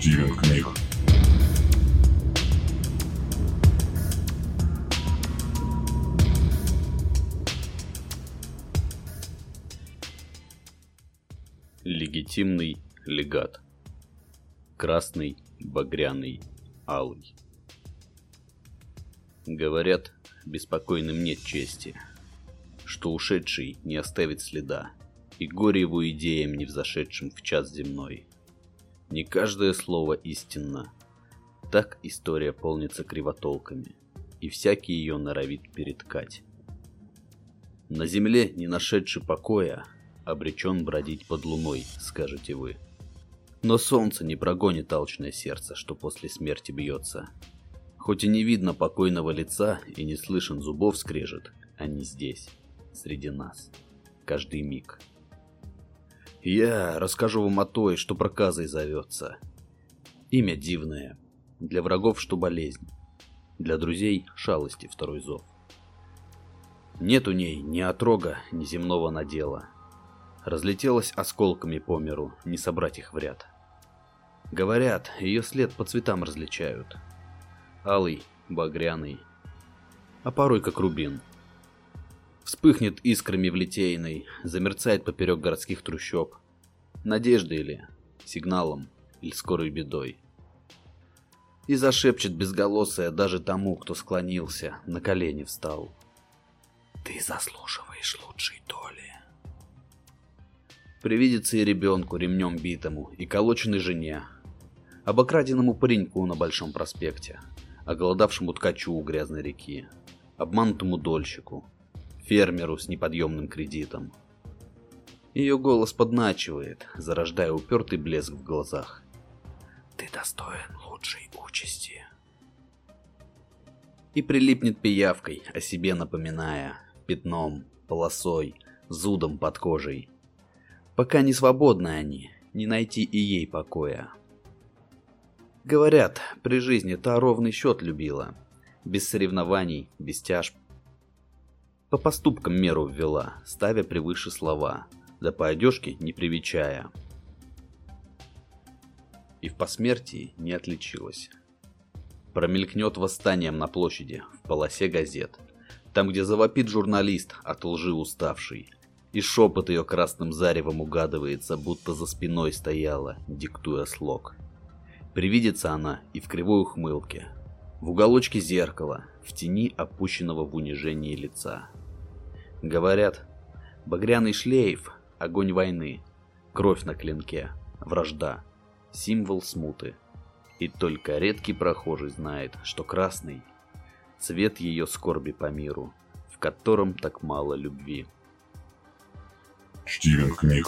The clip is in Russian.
Стивен книг. Легитимный легат. Красный, багряный, алый. Говорят, беспокойным нет чести, что ушедший не оставит следа, и горе его идеям, не взошедшим в час земной. Не каждое слово истинно. Так история полнится кривотолками, и всякий ее норовит переткать. На земле, не нашедший покоя, обречен бродить под луной, скажете вы. Но солнце не прогонит алчное сердце, что после смерти бьется. Хоть и не видно покойного лица и не слышен зубов скрежет, они здесь, среди нас, каждый миг. Я расскажу вам о той, что проказой зовется. Имя дивное. Для врагов, что болезнь. Для друзей шалости второй зов. Нет у ней ни отрога, ни земного надела. Разлетелась осколками по миру, не собрать их в ряд. Говорят, ее след по цветам различают. Алый, багряный, а порой как рубин. Вспыхнет искрами в литейной, замерцает поперек городских трущоб. Надеждой или сигналом, или скорой бедой. И зашепчет безголосая даже тому, кто склонился, на колени встал. Ты заслуживаешь лучшей доли. Привидится и ребенку ремнем битому, и колоченной жене, обокраденному пареньку на Большом проспекте, оголодавшему ткачу у грязной реки, обманутому дольщику, фермеру с неподъемным кредитом. Ее голос подначивает, зарождая упертый блеск в глазах. Ты достоин лучшей участи. И прилипнет пиявкой, о себе напоминая, пятном, полосой, зудом под кожей. Пока не свободны они, не найти и ей покоя. Говорят, при жизни та ровный счет любила. Без соревнований, без тяжб, по поступкам меру ввела, ставя превыше слова, да по одежке не привечая. И в посмертии не отличилась. Промелькнет восстанием на площади, в полосе газет, там, где завопит журналист, от лжи уставший, и шепот ее красным заревом угадывается, будто за спиной стояла, диктуя слог. Привидится она и в кривой ухмылке, в уголочке зеркала, в тени опущенного в унижении лица. Говорят, багряный шлейф — огонь войны, кровь на клинке, вражда, символ смуты. И только редкий прохожий знает, что красный — цвет ее скорби по миру, в котором так мало любви. Стивен книг.